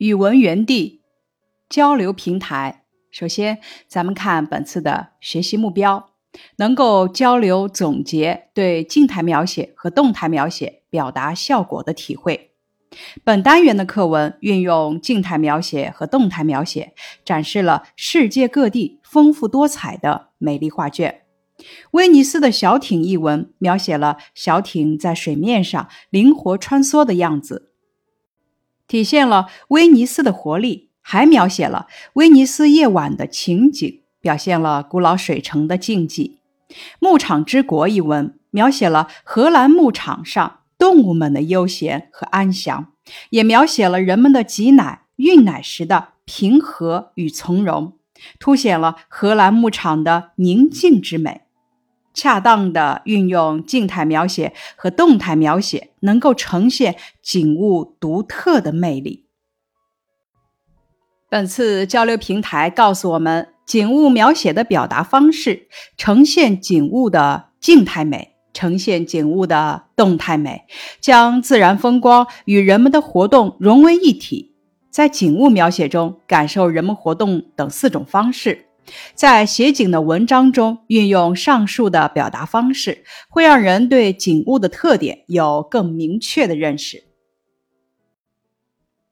语文园地交流平台。首先，咱们看本次的学习目标，能够交流总结对静态描写和动态描写表达效果的体会。本单元的课文运用静态描写和动态描写，展示了世界各地丰富多彩的美丽画卷。威尼斯的小艇一文描写了小艇在水面上灵活穿梭的样子，体现了威尼斯的活力；还描写了威尼斯夜晚的情景，表现了古老水城的静寂。牧场之国一文描写了荷兰牧场上动物们的悠闲和安详，也描写了人们的挤奶、运奶时的平和与从容，凸显了荷兰牧场的宁静之美。恰当的运用静态描写和动态描写，能够呈现景物独特的魅力。本次交流平台告诉我们，景物描写的表达方式，呈现景物的静态美，呈现景物的动态美，将自然风光与人们的活动融为一体，在景物描写中感受人们活动等四种方式。在写景的文章中运用上述的表达方式，会让人对景物的特点有更明确的认识。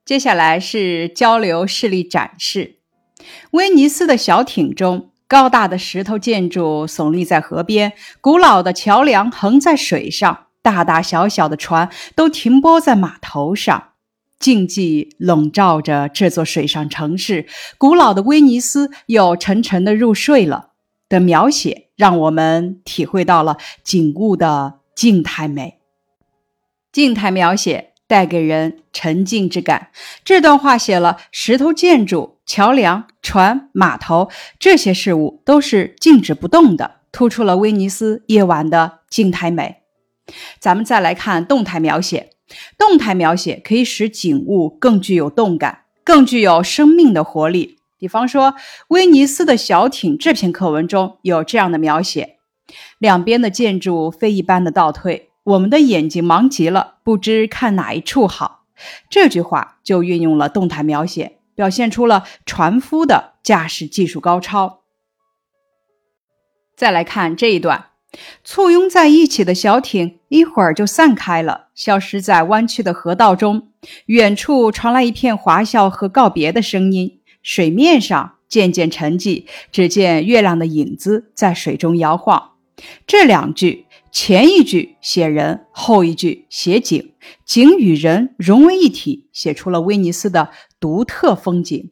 接下来是交流示例展示。威尼斯的小艇中，高大的石头建筑耸立在河边，古老的桥梁横在水上，大大小小的船都停泊在码头上。静寂笼罩着这座水上城市，古老的威尼斯又沉沉的入睡了。的描写让我们体会到了景物的静态美。静态描写带给人沉静之感。这段话写了石头建筑、桥梁、船、码头这些事物都是静止不动的，突出了威尼斯夜晚的静态美。咱们再来看动态描写。动态描写可以使景物更具有动感，更具有生命的活力。比方说，威尼斯的小艇这篇课文中有这样的描写：两边的建筑飞一般的倒退，我们的眼睛忙极了，不知看哪一处好。这句话就运用了动态描写，表现出了船夫的驾驶技术高超。再来看这一段。簇拥在一起的小艇一会儿就散开了，消失在弯曲的河道中。远处传来一片滑笑和告别的声音。水面上渐渐沉寂，只见月亮的影子在水中摇晃。这两句，前一句写人，后一句写景，景与人融为一体，写出了威尼斯的独特风景。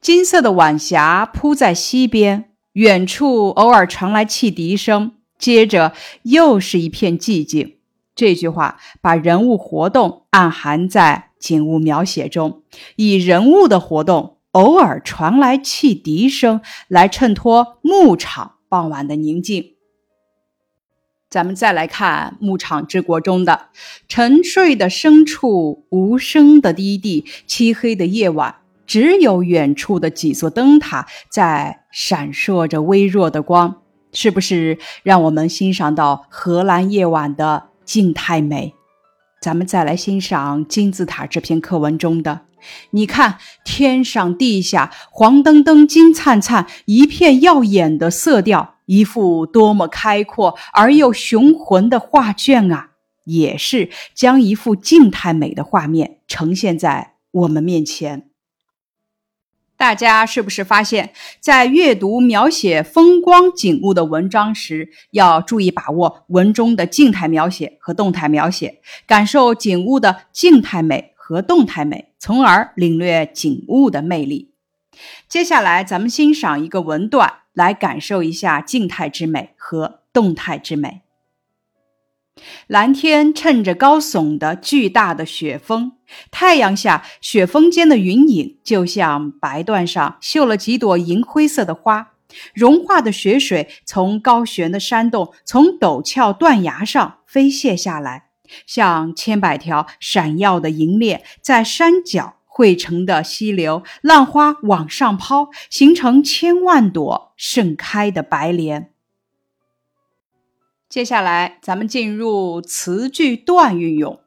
金色的晚霞铺在西边。远处偶尔传来汽笛声，接着又是一片寂静。这句话把人物活动暗含在景物描写中，以人物的活动偶尔传来汽笛声来衬托牧场傍晚的宁静。咱们再来看《牧场之国》中的沉睡的牲畜，无声的低地，漆黑的夜晚。只有远处的几座灯塔在闪烁着微弱的光，是不是让我们欣赏到荷兰夜晚的静态美？咱们再来欣赏金字塔这篇课文中的，你看天上地下黄澄澄、金灿灿，一片耀眼的色调，一幅多么开阔而又雄浑的画卷啊！也是将一幅静态美的画面呈现在我们面前。大家是不是发现，在阅读描写风光景物的文章时，要注意把握文中的静态描写和动态描写，感受景物的静态美和动态美，从而领略景物的魅力。接下来，咱们欣赏一个文段，来感受一下静态之美和动态之美。蓝天衬着高耸的巨大的雪峰，太阳下雪峰间的云影就像白缎上绣了几朵银灰色的花。融化的雪水从高悬的山洞、从陡峭断崖上飞泻下来，像千百条闪耀的银链，在山脚汇成的溪流，浪花往上抛，形成千万朵盛开的白莲。接下来，咱们进入词句段运用。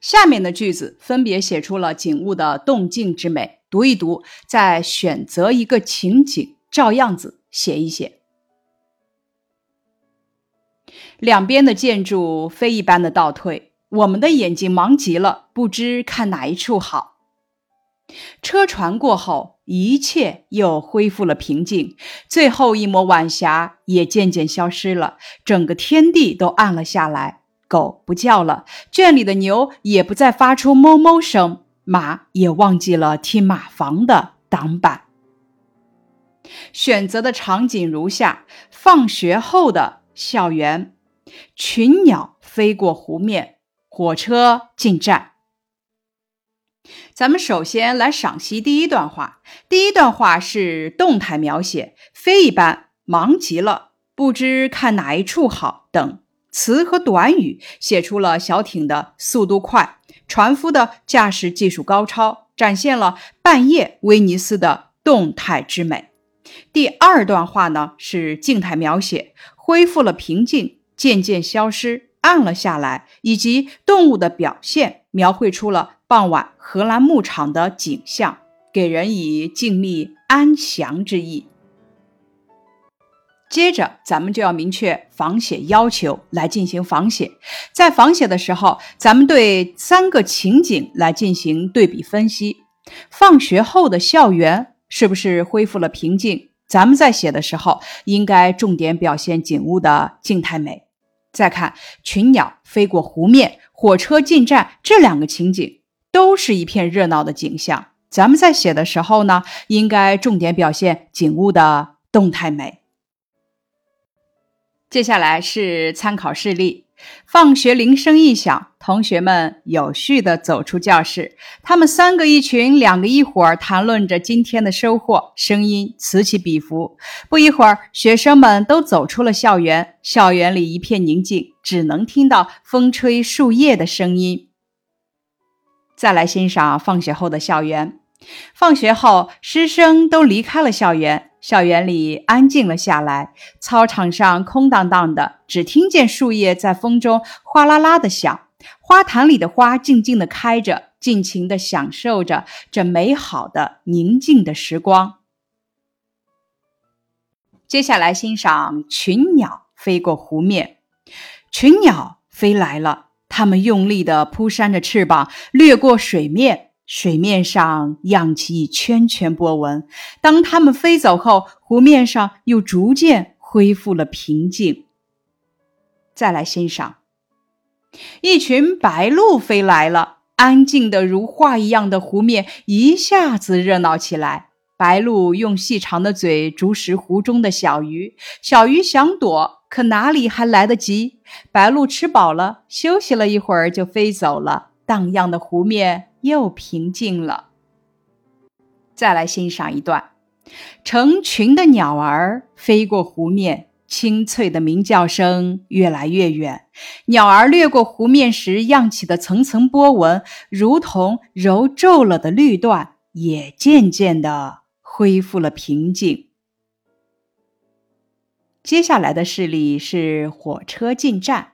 下面的句子分别写出了景物的动静之美，读一读，再选择一个情景，照样子写一写。两边的建筑飞一般的倒退，我们的眼睛忙极了，不知看哪一处好。车船过后，一切又恢复了平静，最后一抹晚霞也渐渐消失了，整个天地都暗了下来。狗不叫了，圈里的牛也不再发出哞哞声，马也忘记了踢马房的挡板。选择的场景如下：放学后的校园，群鸟飞过湖面，火车进站。咱们首先来赏析第一段话。第一段话是动态描写，飞一般，忙极了，不知看哪一处好等词和短语，写出了小艇的速度快，船夫的驾驶技术高超，展现了半夜威尼斯的动态之美。第二段话呢是静态描写，恢复了平静，渐渐消失，暗了下来，以及动物的表现，描绘出了。傍晚，荷兰牧场的景象给人以静谧安详之意。接着，咱们就要明确仿写要求来进行仿写。在仿写的时候，咱们对三个情景来进行对比分析。放学后的校园是不是恢复了平静？咱们在写的时候，应该重点表现景物的静态美。再看群鸟飞过湖面，火车进站这两个情景。都是一片热闹的景象。咱们在写的时候呢，应该重点表现景物的动态美。接下来是参考事例：放学铃声一响，同学们有序地走出教室。他们三个一群，两个一伙儿，谈论着今天的收获，声音此起彼伏。不一会儿，学生们都走出了校园，校园里一片宁静，只能听到风吹树叶的声音。再来欣赏放学后的校园。放学后，师生都离开了校园，校园里安静了下来。操场上空荡荡的，只听见树叶在风中哗啦啦的响。花坛里的花静静的开着，尽情的享受着这美好的宁静的时光。接下来欣赏群鸟飞过湖面。群鸟飞来了。它们用力的扑扇着翅膀，掠过水面，水面上漾起一圈圈波纹。当它们飞走后，湖面上又逐渐恢复了平静。再来欣赏，一群白鹭飞来了，安静的如画一样的湖面一下子热闹起来。白鹭用细长的嘴啄食湖中的小鱼，小鱼想躲，可哪里还来得及？白鹭吃饱了，休息了一会儿就飞走了。荡漾的湖面又平静了。再来欣赏一段：成群的鸟儿飞过湖面，清脆的鸣叫声越来越远。鸟儿掠过湖面时漾起的层层波纹，如同揉皱了的绿缎，也渐渐的。恢复了平静。接下来的事例是火车进站，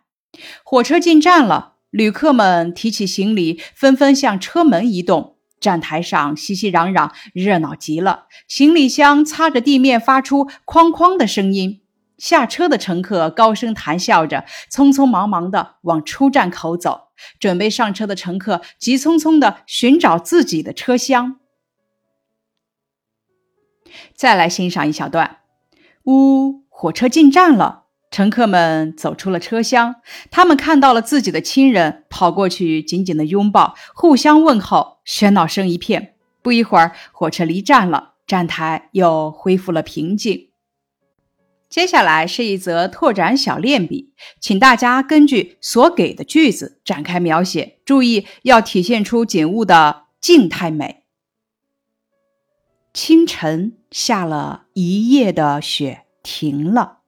火车进站了，旅客们提起行李，纷纷向车门移动。站台上熙熙攘攘，热闹极了。行李箱擦着地面，发出哐哐的声音。下车的乘客高声谈笑着，匆匆忙忙地往出站口走。准备上车的乘客急匆匆地寻找自己的车厢。再来欣赏一小段。呜，火车进站了，乘客们走出了车厢。他们看到了自己的亲人，跑过去紧紧的拥抱，互相问候，喧闹声一片。不一会儿，火车离站了，站台又恢复了平静。接下来是一则拓展小练笔，请大家根据所给的句子展开描写，注意要体现出景物的静态美。清晨下了一夜的雪，停了。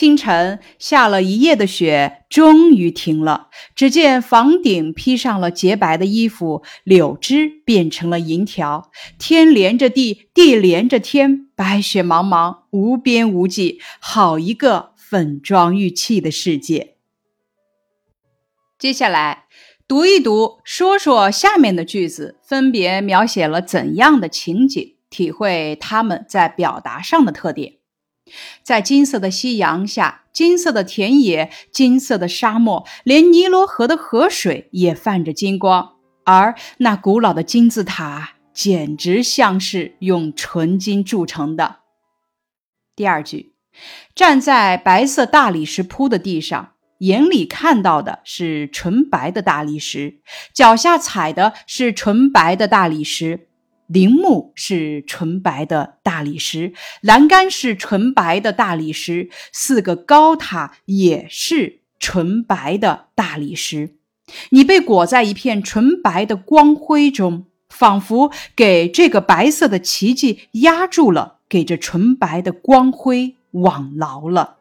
清晨下了一夜的雪，终于停了。只见房顶披上了洁白的衣服，柳枝变成了银条，天连着地，地连着天，白雪茫茫，无边无际，好一个粉妆玉砌的世界。接下来读一读，说说下面的句子分别描写了怎样的情景，体会他们在表达上的特点。在金色的夕阳下，金色的田野，金色的沙漠，连尼罗河的河水也泛着金光，而那古老的金字塔简直像是用纯金铸成的。第二句，站在白色大理石铺的地上，眼里看到的是纯白的大理石，脚下踩的是纯白的大理石。陵墓是纯白的大理石，栏杆是纯白的大理石，四个高塔也是纯白的大理石。你被裹在一片纯白的光辉中，仿佛给这个白色的奇迹压住了，给这纯白的光辉网牢了。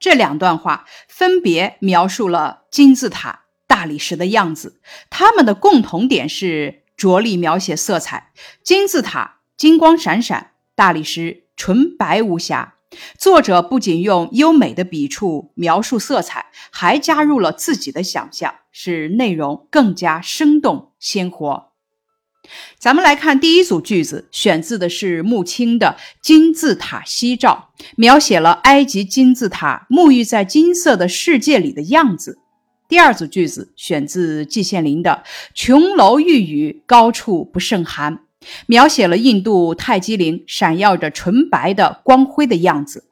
这两段话分别描述了金字塔、大理石的样子，它们的共同点是。着力描写色彩，金字塔金光闪闪，大理石纯白无瑕。作者不仅用优美的笔触描述色彩，还加入了自己的想象，使内容更加生动鲜活。咱们来看第一组句子，选自的是穆青的《金字塔夕照》，描写了埃及金字塔沐浴在金色的世界里的样子。第二组句子选自季羡林的《琼楼玉宇，高处不胜寒》，描写了印度泰姬陵闪耀着纯白的光辉的样子。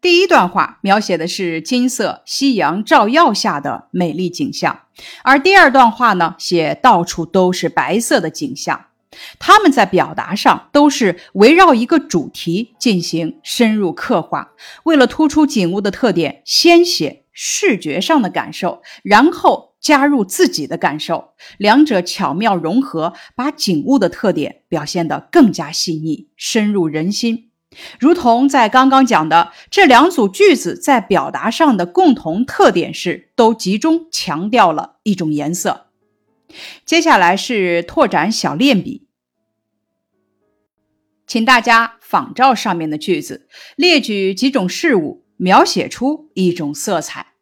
第一段话描写的是金色夕阳照耀下的美丽景象，而第二段话呢，写到处都是白色的景象。他们在表达上都是围绕一个主题进行深入刻画，为了突出景物的特点，先写。视觉上的感受，然后加入自己的感受，两者巧妙融合，把景物的特点表现得更加细腻、深入人心。如同在刚刚讲的，这两组句子在表达上的共同特点是，都集中强调了一种颜色。接下来是拓展小练笔，请大家仿照上面的句子，列举几种事物。描写出一种色彩。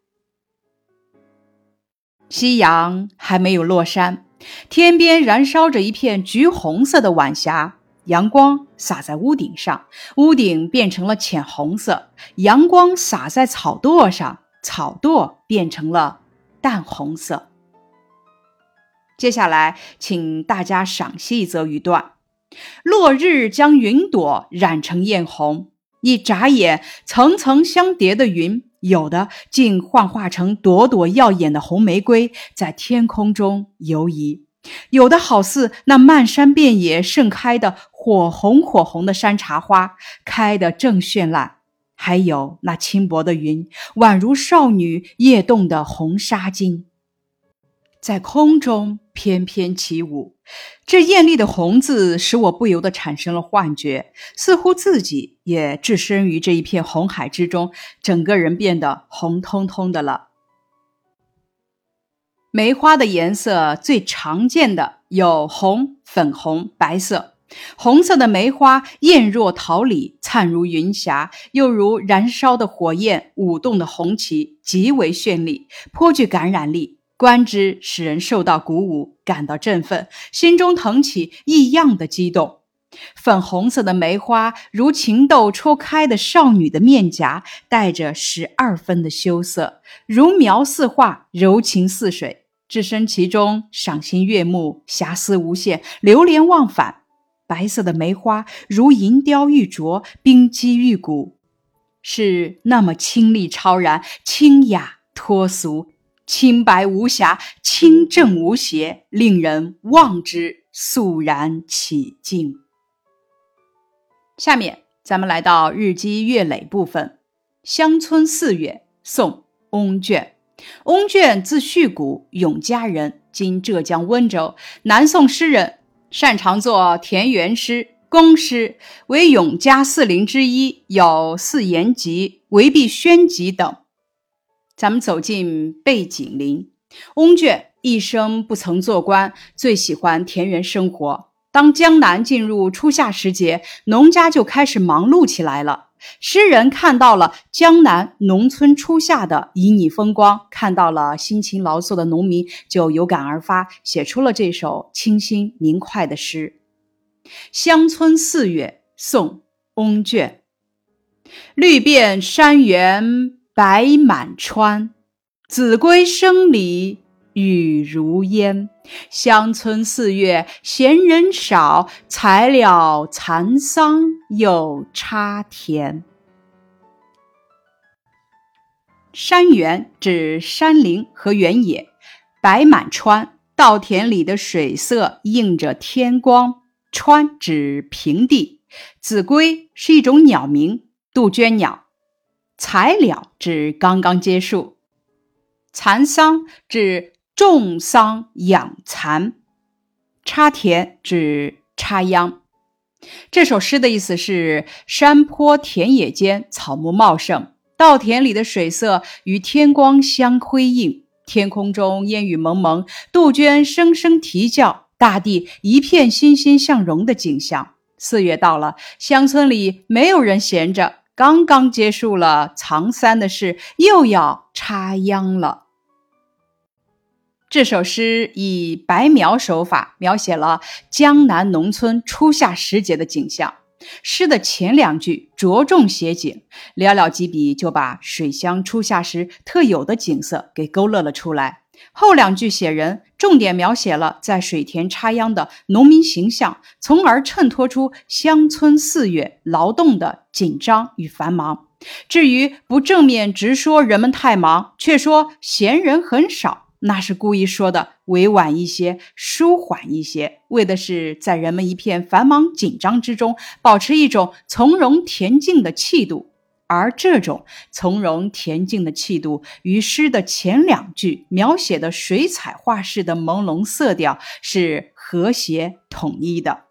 夕阳还没有落山，天边燃烧着一片橘红色的晚霞，阳光洒在屋顶上，屋顶变成了浅红色；阳光洒在草垛上，草垛变成了淡红色。接下来，请大家赏析一则语段：落日将云朵染成艳红。一眨眼，层层相叠的云，有的竟幻化成朵朵耀眼的红玫瑰，在天空中游移；有的好似那漫山遍野盛开的火红火红的山茶花，开得正绚烂；还有那轻薄的云，宛如少女跃动的红纱巾。在空中翩翩起舞，这艳丽的红字使我不由得产生了幻觉，似乎自己也置身于这一片红海之中，整个人变得红彤彤的了。梅花的颜色最常见的有红、粉红、白色。红色的梅花艳若桃李，灿如云霞，又如燃烧的火焰，舞动的红旗，极为绚丽，颇具感染力。观之使人受到鼓舞，感到振奋，心中腾起异样的激动。粉红色的梅花如情窦初开的少女的面颊，带着十二分的羞涩，如描似画，柔情似水。置身其中，赏心悦目，遐思无限，流连忘返。白色的梅花如银雕玉琢，冰肌玉骨，是那么清丽超然，清雅脱俗。清白无瑕，清正无邪，令人望之肃然起敬。下面咱们来到日积月累部分，《乡村四月》宋·翁卷。翁卷字旭谷，永嘉人，今浙江温州，南宋诗人，擅长作田园诗、宫诗，为永嘉四陵之一，有《四言集》《韦碧轩集》等。咱们走进背景林，翁卷一生不曾做官，最喜欢田园生活。当江南进入初夏时节，农家就开始忙碌起来了。诗人看到了江南农村初夏的旖旎风光，看到了辛勤劳作的农民，就有感而发，写出了这首清新明快的诗。《乡村四月》宋·翁卷，绿遍山原白满川，子规声里雨如烟。乡村四月闲人少，才了蚕桑又插田。山原指山林和原野，白满川，稻田里的水色映着天光。川指平地，子规是一种鸟鸣，杜鹃鸟。才了指刚刚结束，蚕桑指。种桑养蚕，插田指插秧。这首诗的意思是：山坡田野间草木茂盛，稻田里的水色与天光相辉映，天空中烟雨蒙蒙，杜鹃声声啼叫，大地一片欣欣向荣的景象。四月到了，乡村里没有人闲着，刚刚结束了藏三的事，又要插秧了。这首诗以白描手法描写了江南农村初夏时节的景象。诗的前两句着重写景，寥寥几笔就把水乡初夏时特有的景色给勾勒了出来。后两句写人，重点描写了在水田插秧的农民形象，从而衬托出乡村四月劳动的紧张与繁忙。至于不正面直说人们太忙，却说闲人很少。那是故意说的委婉一些，舒缓一些，为的是在人们一片繁忙紧张之中，保持一种从容恬静的气度。而这种从容恬静的气度，与诗的前两句描写的水彩画式的朦胧色调是和谐统一的，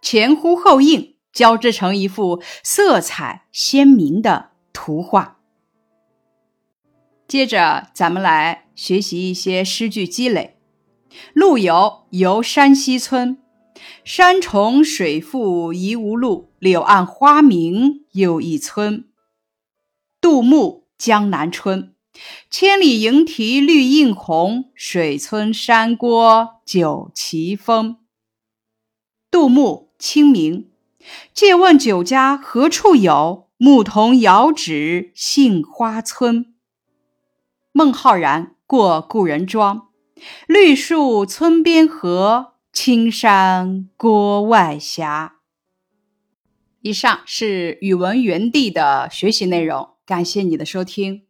前呼后应，交织成一幅色彩鲜明的图画。接着，咱们来学习一些诗句积累。陆游游山西村，山重水复疑无路，柳暗花明又一村。杜牧江南春，千里莺啼绿映红，水村山郭酒旗风。杜牧清明，借问酒家何处有？牧童遥指杏花村。孟浩然过故人庄，绿树村边合，青山郭外斜。以上是语文园地的学习内容，感谢你的收听。